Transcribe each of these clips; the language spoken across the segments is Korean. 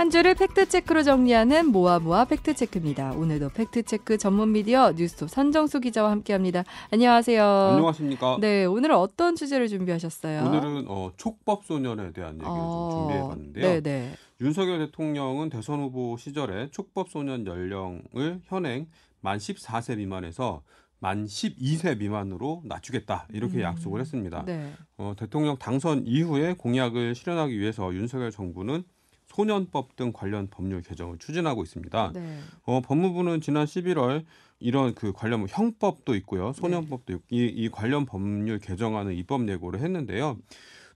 한 주를 팩트체크로 정리하는 모아모아 팩트체크입니다. 오늘도 팩트체크 전문 미디어 뉴스톱 선정수 기자와 함께합니다. 안녕하세요. 안녕하십니까. 네, 오늘은 어떤 주제를 준비하셨어요? 오늘은 어, 촉법 소년에 대한 얘기를 어, 좀 준비해봤는데요. 네네. 윤석열 대통령은 대선 후보 시절에 촉법 소년 연령을 현행 만 14세 미만에서 만 12세 미만으로 낮추겠다 이렇게 음, 약속을 했습니다. 네. 어, 대통령 당선 이후에 공약을 실현하기 위해서 윤석열 정부는 소년법 등 관련 법률 개정을 추진하고 있습니다. 네. 어, 법무부는 지난 11월 이런 그 관련 뭐 형법도 있고요, 네. 소년법도 있고 이, 이 관련 법률 개정안을 입법 예고를 했는데요.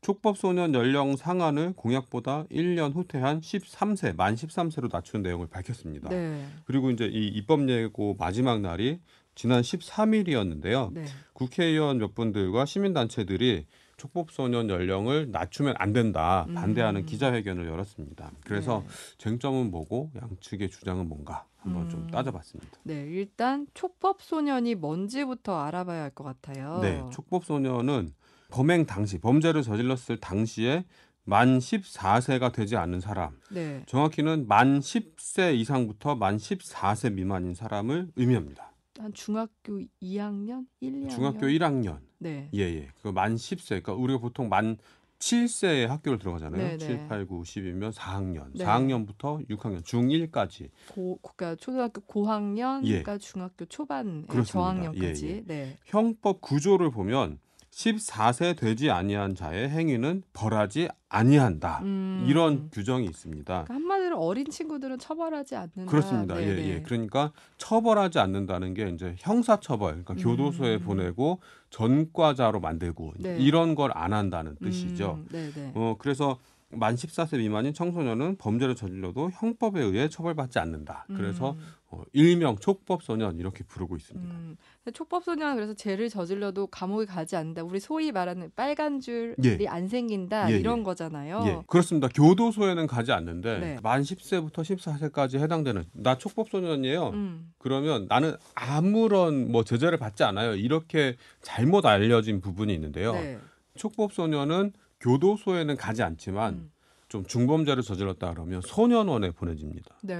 촉법 소년 연령 상한을 공약보다 1년 후퇴한 13세, 만 13세로 낮춘 내용을 밝혔습니다. 네. 그리고 이제 이 입법 예고 마지막 날이 지난 13일이었는데요. 네. 국회의원 몇 분들과 시민단체들이 촉법소년 연령을 낮추면 안 된다 반대하는 음. 기자회견을 열었습니다. 그래서 네. 쟁점은 뭐고 양측의 주장은 뭔가 한번 음. 좀 따져봤습니다. 네, 일단 촉법 소년이 뭔지부터 알아봐야 할 것 같아요. 네, 촉법소년은 범행 당시 범죄를 저질렀을 당시에 만 14세가 되지 않은 사람, 네. 정확히는 만 10세 이상부터 만 14세 미만인 사람을 의미합니다. 한 중학교 2학년, 1, 2학년. 중학교 1학년, 네. 예, 예. 그만 10세. 그러니까 우리가 보통 만 7세에 학교를 들어가잖아요. 네, 네. 7, 8, 9, 10이면 4학년. 네. 4학년부터 6학년, 중1까지. 고, 그러니까 초등학교 고학년, 예. 그러니까 중학교 초반, 그렇습니다. 저학년까지. 예, 예. 네. 형법 구조를 보면 14세 되지 아니한 자의 행위는 벌하지 아니한다. 음. 이런 규정이 있습니다. 그러니까 한마디로 어린 친구들은 처벌하지 않는다. 그렇습니다. 예, 네네. 예. 그러니까 처벌하지 않는다는 게 이제 형사 처벌, 그러니까 음. 교도소에 보내고 전과자로 만들고 네. 이런 걸 안 한다는 뜻이죠. 음, 네네. 어, 그래서 만 14세 미만인 청소년은 범죄를 저질러도 형법에 의해 처벌받지 않는다. 그래서 음, 어, 일명 촉법소년 이렇게 부르고 있습니다. 음. 근데 촉법소년 그래서 죄를 저질러도 감옥에 가지 않는다. 우리 소위 말하는 빨간 줄이 예. 안 생긴다 예, 이런 예. 거잖아요. 예, 그렇습니다. 교도소에는 가지 않는데 네. 만 10세부터 14세까지 해당되는 나 촉법소년이에요. 음. 그러면 나는 아무런 뭐 제재를 받지 않아요. 이렇게 잘못 알려진 부분이 있는데요. 네. 촉법소년은 교도소에는 가지 않지만 음. 좀 중범죄를 저질렀다 그러면 소년원에 보내집니다. 네.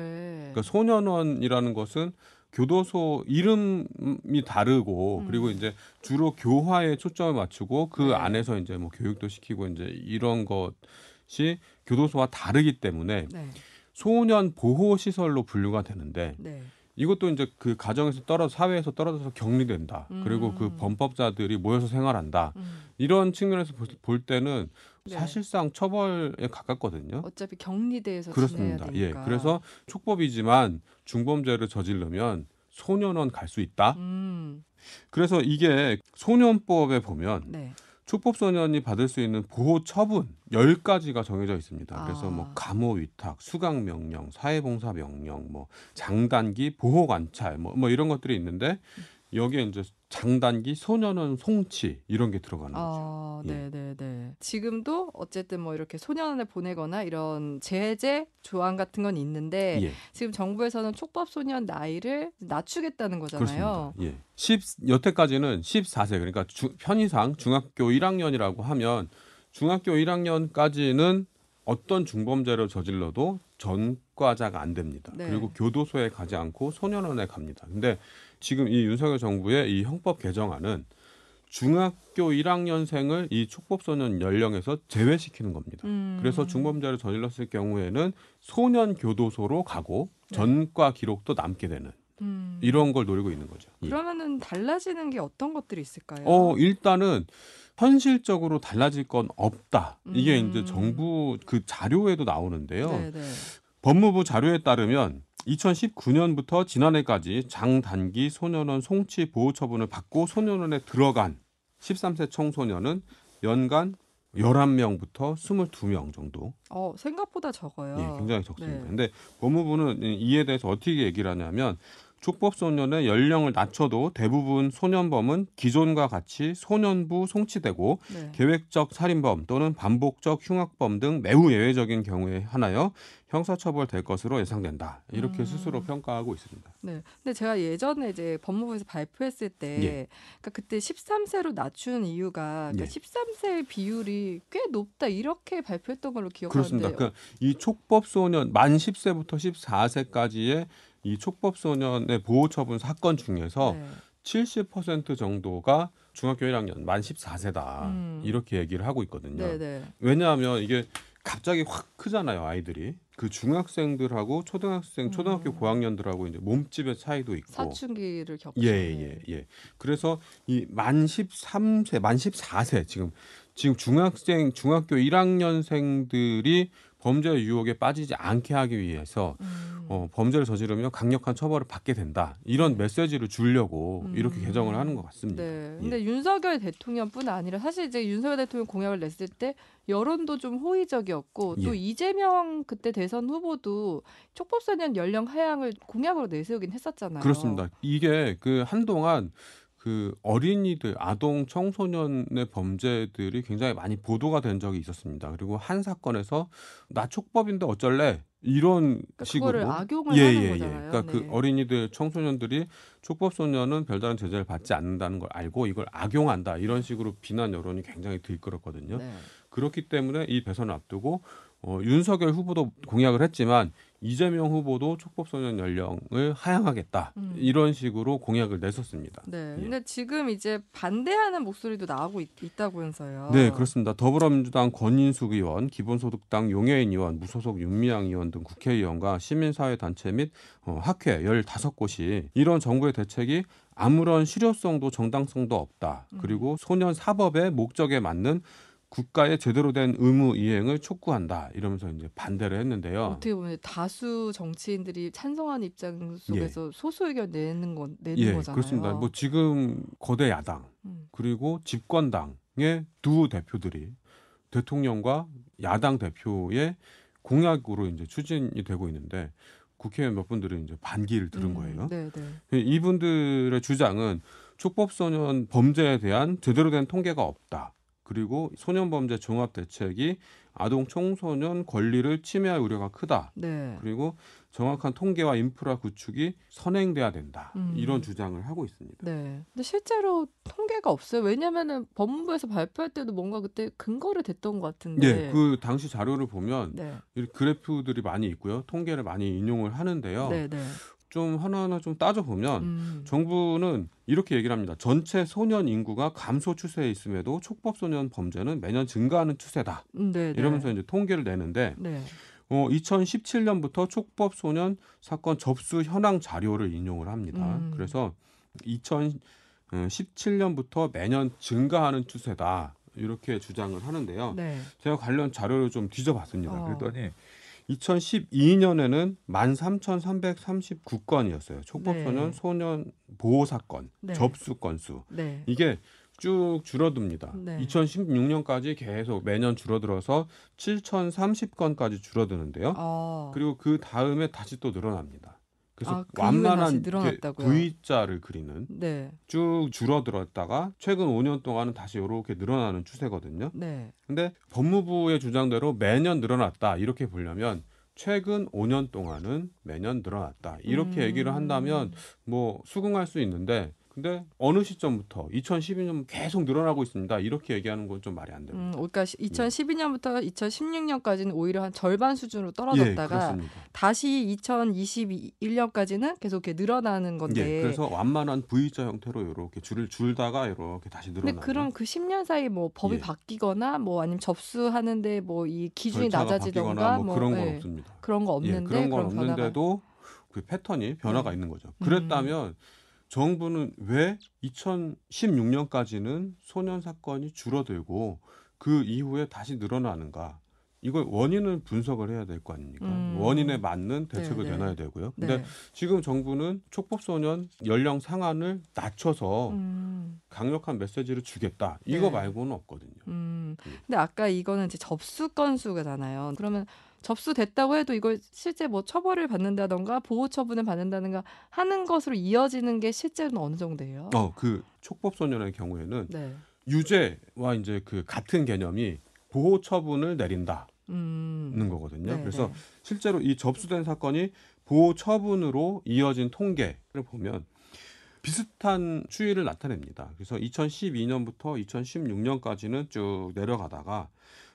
그러니까 소년원이라는 것은 교도소 이름이 다르고 음. 그리고 이제 주로 교화에 초점을 맞추고 그 네. 안에서 이제 뭐 교육도 시키고 이제 이런 것이 교도소와 다르기 때문에 네. 소년 보호 시설로 분류가 되는데 네. 이것도 이제 그 가정에서 떨어져 사회에서 떨어져서 격리된다. 그리고 그 음. 범법자들이 모여서 생활한다. 음. 이런 측면에서 볼- 볼 때는 네. 사실상 처벌에 가깝거든요. 어차피 격리대에서 그렇습니다. 지내야 예. 그래서 촉법이지만 중범죄를 저지르면 소년원 갈 수 있다. 음. 그래서 이게 소년법에 보면 네. 촉법소년이 받을 수 있는 보호 처분 10가지가 정해져 있습니다. 그래서 아. 뭐 감호 위탁, 수강 명령, 사회봉사 명령, 뭐 장단기 보호 관찰 뭐, 뭐 이런 것들이 있는데 여기에 이제 장단기 소년원 송치 이런 게 들어가는 거죠. 아, 예. 네, 네, 네. 지금도 어쨌든 뭐 이렇게 소년원에 보내거나 이런 제재 조항 같은 건 있는데 예. 지금 정부에서는 촉법 소년 나이를 낮추겠다는 거잖아요. 그렇습니다. 예. 10 여태까지는 14세 그러니까 주, 편의상 중학교 1학년이라고 하면 중학교 1학년까지는 어떤 중범죄를 저질러도 전 과자가 안 됩니다. 네. 그리고 교도소에 가지 않고 소년원에 갑니다. 근데 지금 이 윤석열 정부의 이 형법 개정안은 중학교 1학년생을 이 촉법소년 연령에서 제외시키는 겁니다. 음. 그래서 중범죄를 저질렀을 경우에는 소년 교도소로 가고 네. 전과 기록도 남게 되는 음. 이런 걸 노리고 있는 거죠. 예. 그러면은 달라지는 게 어떤 것들이 있을까요? 어 일단은 현실적으로 달라질 건 없다. 이게 음. 이제 정부 그 자료에도 나오는데요. 네, 네. 법무부 자료에 따르면 2019년부터 지난해까지 장단기 소년원 송치 보호 처분을 받고 소년원에 들어간 13세 청소년은 연간 11명부터 22명 정도. 어, 생각보다 적어요. 예, 굉장히 적습니다. 네. 근데 법무부는 이에 대해서 어떻게 얘기를 하냐면 촉법 소년의 연령을 낮춰도 대부분 소년범은 기존과 같이 소년부 송치되고 네. 계획적 살인범 또는 반복적 흉악범 등 매우 예외적인 경우에 한하여 형사처벌될 것으로 예상된다. 이렇게 음. 스스로 평가하고 있습니다. 네. 근데 제가 예전에 이제 법무부에서 발표했을 때, 예. 그러니까 그때 13세로 낮춘 이유가 그러니까 예. 13세 비율이 꽤 높다 이렇게 발표했던 걸로 기억하는데. 그렇습니다. 그러니까 이 촉법 소년 만 10세부터 14세까지의 이 촉법 소년의 보호 처분 사건 중에서 네. 70% 정도가 중학교 1학년 만 14세다. 음. 이렇게 얘기를 하고 있거든요. 네, 네. 왜냐하면 이게 갑자기 확 크잖아요, 아이들이. 그 중학생들하고 초등학생, 초등학교 음. 고학년들하고 이제 몸집의 차이도 있고. 사춘기를 겪죠. 예, 예, 예. 그래서 이만 13세, 만 14세 지금 지금 중학생, 중학교 1학년생들이 범죄 유혹에 빠지지 않게 하기 위해서 음. 어, 범죄를 저지르면 강력한 처벌을 받게 된다. 이런 메시지를 주려고 이렇게 음. 개정을 하는 것 같습니다. 네. 예. 근데 윤석열 대통령뿐 아니라 사실 이제 윤석열 대통령 공약을 냈을 때 여론도 좀 호의적이었고 또 예. 이재명 그때 대선 후보도 촉법소년 연령 하향을 공약으로 내세우긴 했었잖아요. 그렇습니다. 이게 그 한동안 그 어린이들, 아동, 청소년의 범죄들이 굉장히 많이 보도가 된 적이 있었습니다. 그리고 한 사건에서 나 촉법인데 어쩔래 이런 그러니까 식으로 악용을 예, 하는 예, 예. 거잖아요. 그러니까 네. 그 어린이들, 청소년들이 촉법 소년은 별다른 제재를 받지 않는다는 걸 알고 이걸 악용한다 이런 식으로 비난 여론이 굉장히 들끓었거든요. 네. 그렇기 때문에 이 배선을 앞두고 어, 윤석열 후보도 공약을 했지만 이재명 후보도 촉법소년 연령을 하향하겠다 음. 이런 식으로 공약을 냈었습니다. 네. 예. 근데 지금 이제 반대하는 목소리도 나오고 있, 있다면서요. 네, 그렇습니다. 더불어민주당 권인숙 의원, 기본소득당 용해인 의원, 무소속 윤미향 의원 등 국회의원과 시민사회단체 및 어, 학회 15곳이 이런 정부의 대책이 아무런 실효성도 정당성도 없다. 음. 그리고 소년 사법의 목적에 맞는 국가의 제대로 된 의무 이행을 촉구한다. 이러면서 이제 반대를 했는데요. 어떻게 보면 다수 정치인들이 찬성하는 입장 속에서 소수 의견 내는 건 내는 예, 거잖아요. 그렇습니다. 뭐 지금 거대 야당 음. 그리고 집권당의 두 대표들이 대통령과 야당 대표의 공약으로 이제 추진이 되고 있는데 국회의원 몇 분들은 이제 반기를 들은 음, 거예요. 네, 네. 이분들의 주장은 촉법소년 범죄에 대한 제대로 된 통계가 없다. 그리고 소년범죄 종합대책이 아동 청소년 권리를 침해할 우려가 크다. 네. 그리고 정확한 통계와 인프라 구축이 선행돼야 된다. 음. 이런 주장을 하고 있습니다. 네. 근데 실제로 통계가 없어요. 왜냐면은 법무부에서 발표할 때도 뭔가 그때 근거를 댔던 것 같은데. 예, 그 당시 자료를 보면 네. 이 그래프들이 많이 있고요. 통계를 많이 인용을 하는데요. 네, 네. 좀 하나하나 좀 따져 보면 음. 정부는 이렇게 얘기를 합니다. 전체 소년 인구가 감소 추세에 있음에도 촉법 소년 범죄는 매년 증가하는 추세다. 음, 네, 네. 이러면서 이제 통계를 내는데 네. 어, 2017년부터 촉법 소년 사건 접수 현황 자료를 인용을 합니다. 음. 그래서 2017년부터 매년 증가하는 추세다. 이렇게 주장을 하는데요. 네. 제가 관련 자료를 좀 뒤져봤습니다. 어. 그랬더니 2012년에는 13,339건이었어요. 촉법소년 네. 소년 보호 사건 네. 접수 건수. 네. 이게 쭉 줄어듭니다. 네. 2016년까지 계속 매년 줄어들어서 7,030건까지 줄어드는데요. 아. 그리고 그 다음에 다시 또 늘어납니다. 그래서 아, 그 완만한? V자를 그리는 네. 쭉 줄어들었다가 최근 5년 동안은 다시 이렇게 늘어나는 추세거든요. 네. 근데 법무부의 주장대로 매년 늘어났다 이렇게 보려면 최근 5년 동안은 매년 늘어났다 이렇게 음. 얘기를 한다면 뭐 수긍할 수 있는데 근데 어느 시점부터 2012년 계속 늘어나고 있습니다 이렇게 얘기하는 건 좀 말이 안 됩니다. 음, 그러니까 2012년부터 2016년까지는 오히려 한 절반 수준으로 예, 떨어졌다가 그렇습니다. 다시 2021년까지는 계속 이렇게 늘어나는 건데. 예, 그래서 완만한 V자 형태로 이렇게 줄을 줄다가 이렇게 다시 근데 늘어나는. 그럼 그 10년 사이 뭐 법이 예. 바뀌거나 뭐 아니면 접수하는데 뭐 이 기준이 낮아지던가 뭐 뭐 그런 건 예, 없습니다. 그런 거 없는데 예, 그런 건 그런 변화가- 없는데도 그 패턴이 변화가 네. 있는 거죠. 음. 그랬다면 정부는 왜 2016년까지는 소년 사건이 줄어들고 그 이후에 다시 늘어나는가? 이걸 원인을 분석을 해야 될 거 아닙니까? 음. 원인에 맞는 대책을 네, 네. 내놔야 되고요. 근데 네. 지금 정부는 촉법소년 연령 상한을 낮춰서 음, 강력한 메시지를 주겠다. 이거 네. 말고는 없거든요. 음. 음. 근데 아까 이거는 이제 접수 건수가잖아요. 그러면 접수됐다고 해도 이걸 실제 뭐 처벌을 받는다던가 보호 처분을 받는다든가 하는 것으로 이어지는 게 실제로는 어느 정도예요? 어, 그 촉법소년의 경우에는 네. 유죄와 이제 그 같은 개념이 보호 처분을 내린다 는 음. 거거든요. 네, 그래서 네. 실제로 이 접수된 사건이 보호 처분으로 이어진 통계를 보면 비슷한 추이를 나타냅니다. 그래서 2012년부터 2016년까지는 쭉 내려가다가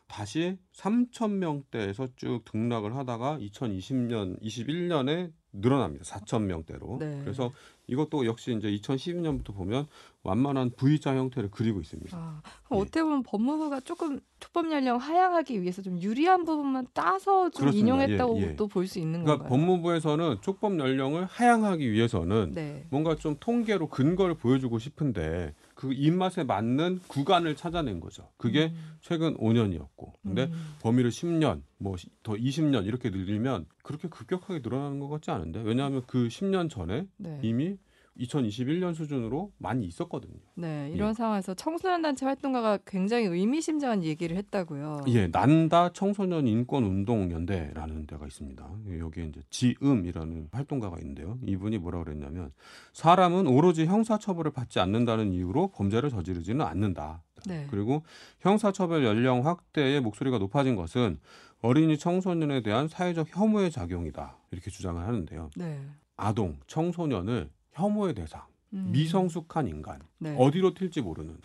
다시 3천 명대에서 쭉 등락을 하다가 2020년, 21년에 늘어납니다. 4천 명대로. 네. 그래서 이것도 역시 이제 2012년부터 보면 완만한 V자 형태를 그리고 있습니다. 아, 그럼 예. 어떻게 보면 법무부가 조금 촉법 연령 하향하기 위해서 좀 유리한 부분만 따서 좀 그렇습니다. 인용했다고 예, 예. 또볼 수 있는 그러니까 건가요? 법무부에서는 촉법 연령을 하향하기 위해서는 네. 뭔가 좀 통계로 근거를 보여주고 싶은데 그 입맛에 맞는 구간을 찾아낸 거죠. 그게 음. 최근 5년이었고. 근데 음. 범위를 10년, 뭐 더 20년 이렇게 늘리면 그렇게 급격하게 늘어나는 것 같지 않은데 왜냐하면 그 10년 전에 네. 이미 2021년 수준으로 많이 있었거든요. 네, 이런 예. 상황에서 청소년 단체 활동가가 굉장히 의미심장한 얘기를 했다고요. 예, 난다 청소년 인권 운동 연대라는 데가 있습니다. 여기에 이제 지음이라는 활동가가 있는데요. 이분이 뭐라 그랬냐면 사람은 오로지 형사 처벌을 받지 않는다는 이유로 범죄를 저지르지는 않는다. 네. 그리고 형사처벌 연령 확대의 목소리가 높아진 것은 어린이 청소년에 대한 사회적 혐오의 작용이다. 이렇게 주장을 하는데요. 네. 아동, 청소년을 혐오의 대상, 음. 미성숙한 인간, 네. 어디로 튈지 모르는.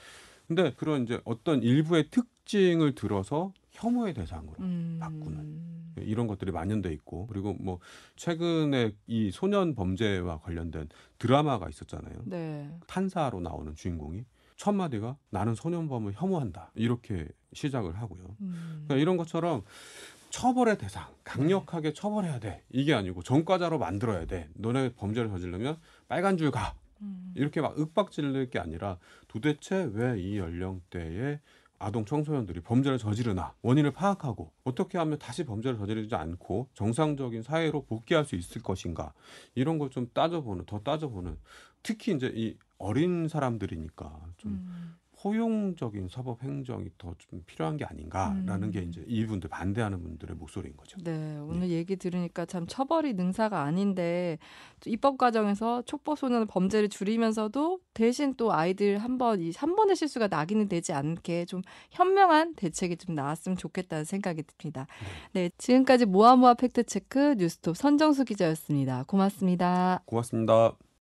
근데 그런 이제 어떤 일부의 특징을 들어서 혐오의 대상으로 음. 바꾸는. 이런 것들이 만연돼 있고 그리고 뭐 최근에 이 소년 범죄와 관련된 드라마가 있었잖아요. 네. 탄사로 나오는 주인공이 첫 마디가 나는 소년범을 혐오한다 이렇게 시작을 하고요. 음. 그러니까 이런 것처럼 처벌의 대상 강력하게 처벌해야 돼. 이게 아니고 전과자로 만들어야 돼. 너네 범죄를 저지르면 빨간 줄 가. 음. 이렇게 막 윽박지를 게 아니라 도대체 왜 이 연령대에 아동 청소년들이 범죄를 저지르나? 원인을 파악하고 어떻게 하면 다시 범죄를 저지르지 않고 정상적인 사회로 복귀할 수 있을 것인가? 이런 걸 좀 따져보는 더 따져보는. 특히 이제 이 어린 사람들이니까 좀 음. 포용적인 사법 행정이 더 좀 필요한 게 아닌가라는 음. 게 이제 이분들 반대하는 분들의 목소리인 거죠. 네, 오늘 얘기 들으니까 참 처벌이 능사가 아닌데 또 입법 과정에서 촉법 소년 범죄를 줄이면서도 대신 또 아이들 한번 이한 번의 실수가 낙인이 되지 않게 좀 현명한 대책이 좀 나왔으면 좋겠다는 생각이 듭니다. 네, 지금까지 모아모아 팩트 체크 뉴스톱 선정수 기자였습니다. 고맙습니다. 고맙습니다.